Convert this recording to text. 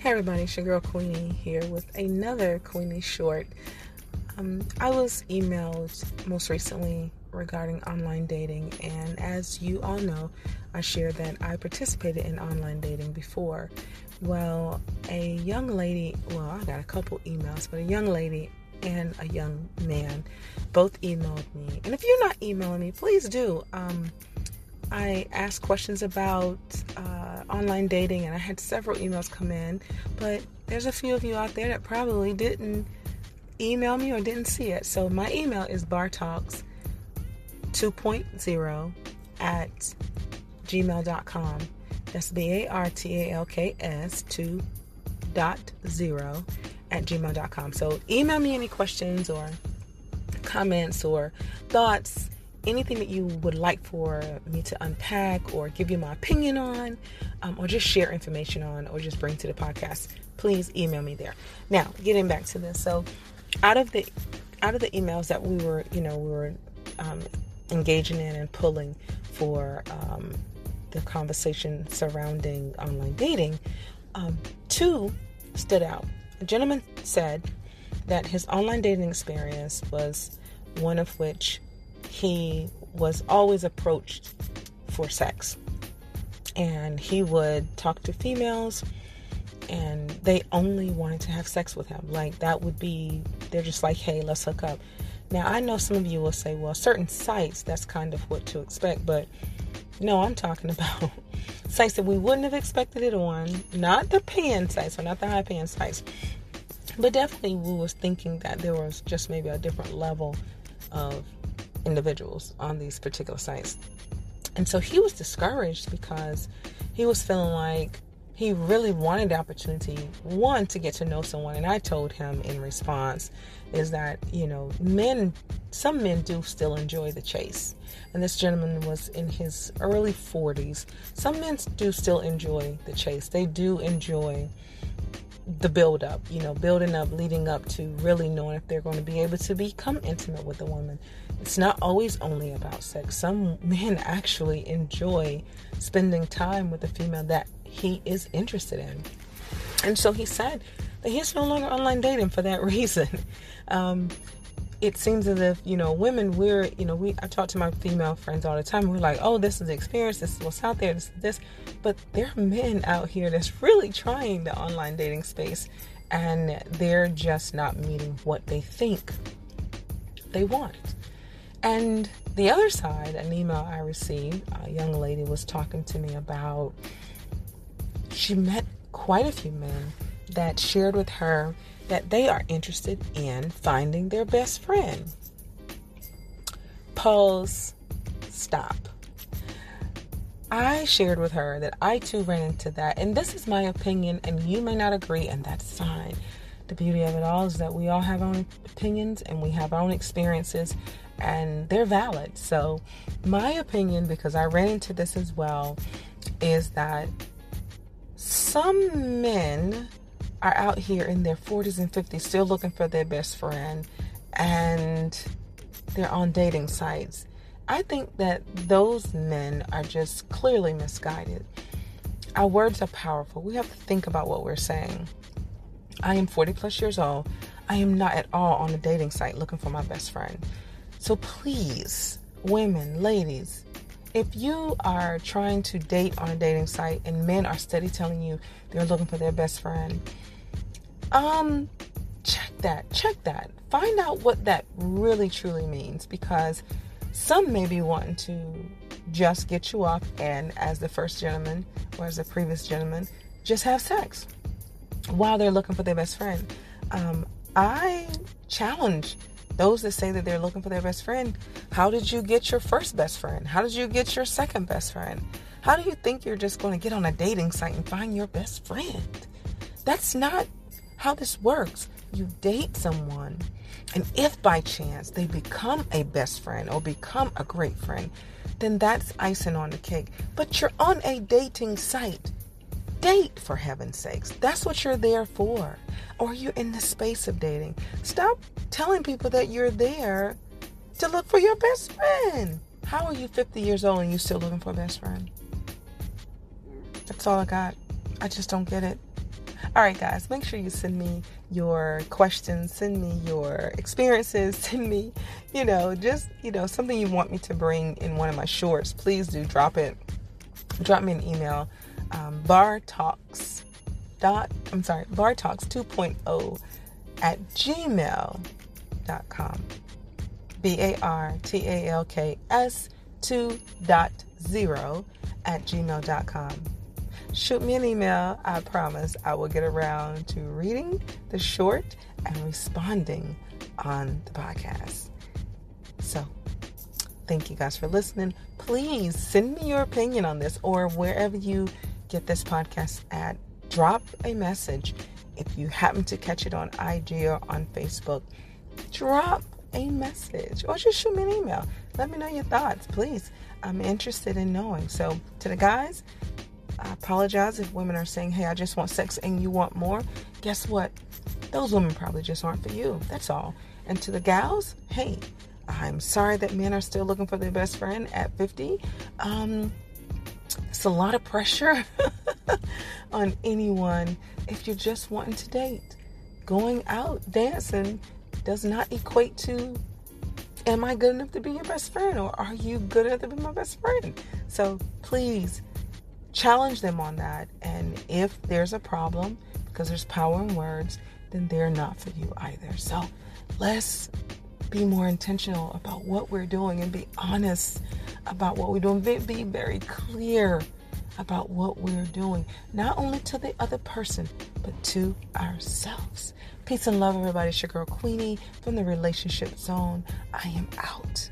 Hey everybody, it's your girl Queenie here with another Queenie short. Um, I was emailed most recently regarding online dating, and as you all know, I shared that I participated in online dating before. Well, a young lady, well, I got a couple emails, but a young lady and a young man both emailed me. And if you're not emailing me, please do. Um, I asked questions about uh, online dating, and I had several emails come in. But there's a few of you out there that probably didn't email me or didn't see it. So my email is bartalks 2.0 at gmail.com. That's B A R T A L K S 2.0 at gmail.com. So email me any questions or comments or thoughts anything that you would like for me to unpack or give you my opinion on, um, or just share information on, or just bring to the podcast, please email me there. Now, getting back to this, so out of the out of the emails that we were, you know, we were um, engaging in and pulling for um, the conversation surrounding online dating, um, two stood out. A gentleman said that his online dating experience was one of which he was always approached for sex. And he would talk to females and they only wanted to have sex with him. Like that would be, they're just like, hey, let's hook up. Now, I know some of you will say, well, certain sites, that's kind of what to expect, but no, I'm talking about sites that we wouldn't have expected it on, not the paying sites or not the high paying sites, but definitely we was thinking that there was just maybe a different level of individuals on these particular sites. And so he was discouraged because he was feeling like he really wanted the opportunity, one, to get to know someone. And I told him in response, is that, you know, men, some men do still enjoy the chase. And this gentleman was in his early 40s. Some men do still enjoy the chase, they do enjoy the build up, you know, building up, leading up to really knowing if they're going to be able to become intimate with a woman. It's not always only about sex. Some men actually enjoy spending time with a female that he is interested in. And so he said that he's no longer online dating for that reason. Um, it seems as if you know women we're you know we I talk to my female friends all the time we're like oh this is the experience. This is what's out there. This this. But there are men out here that's really trying the online dating space and they're just not meeting what they think they want. And the other side an email I received a young lady was talking to me about she met quite a few men that shared with her that they are interested in finding their best friend. Pause, stop. I shared with her that I too ran into that, and this is my opinion, and you may not agree, and that's fine. The beauty of it all is that we all have our own opinions and we have our own experiences, and they're valid. So, my opinion, because I ran into this as well, is that some men are out here in their 40s and 50s still looking for their best friend and they're on dating sites. I think that those men are just clearly misguided. Our words are powerful. We have to think about what we're saying. I am 40 plus years old. I am not at all on a dating site looking for my best friend. So please, women, ladies, if you are trying to date on a dating site and men are steady telling you they're looking for their best friend, um, check that. Check that. Find out what that really truly means because some may be wanting to just get you off and, as the first gentleman or as the previous gentleman, just have sex while they're looking for their best friend. Um, I challenge those that say that they're looking for their best friend. How did you get your first best friend? How did you get your second best friend? How do you think you're just going to get on a dating site and find your best friend? That's not how this works. You date someone, and if by chance they become a best friend or become a great friend, then that's icing on the cake. But you're on a dating site. Date, for heaven's sakes. That's what you're there for. Or you're in the space of dating. Stop telling people that you're there to look for your best friend. How are you 50 years old and you still looking for a best friend? That's all I got. I just don't get it. All right, guys, make sure you send me your questions, send me your experiences, send me, you know, just, you know, something you want me to bring in one of my shorts. Please do drop it. Drop me an email. Um, bar talks dot I'm sorry, bar talks 2.0 at gmail.com. B A R T A L K S 2.0 at gmail.com. Shoot me an email. I promise I will get around to reading the short and responding on the podcast. So, thank you guys for listening. Please send me your opinion on this or wherever you get this podcast at. Drop a message if you happen to catch it on IG or on Facebook. Drop a message or just shoot me an email. Let me know your thoughts, please. I'm interested in knowing. So, to the guys, I apologize if women are saying, hey, I just want sex and you want more. Guess what? Those women probably just aren't for you. That's all. And to the gals, hey, I'm sorry that men are still looking for their best friend at 50. Um, it's a lot of pressure on anyone if you're just wanting to date. Going out dancing does not equate to am I good enough to be your best friend or are you good enough to be my best friend? So please challenge them on that. And if there's a problem, because there's power in words, then they're not for you either. So let's be more intentional about what we're doing and be honest about what we're doing. Be, be very clear about what we're doing, not only to the other person, but to ourselves. Peace and love, everybody. It's your girl Queenie from the Relationship Zone. I am out.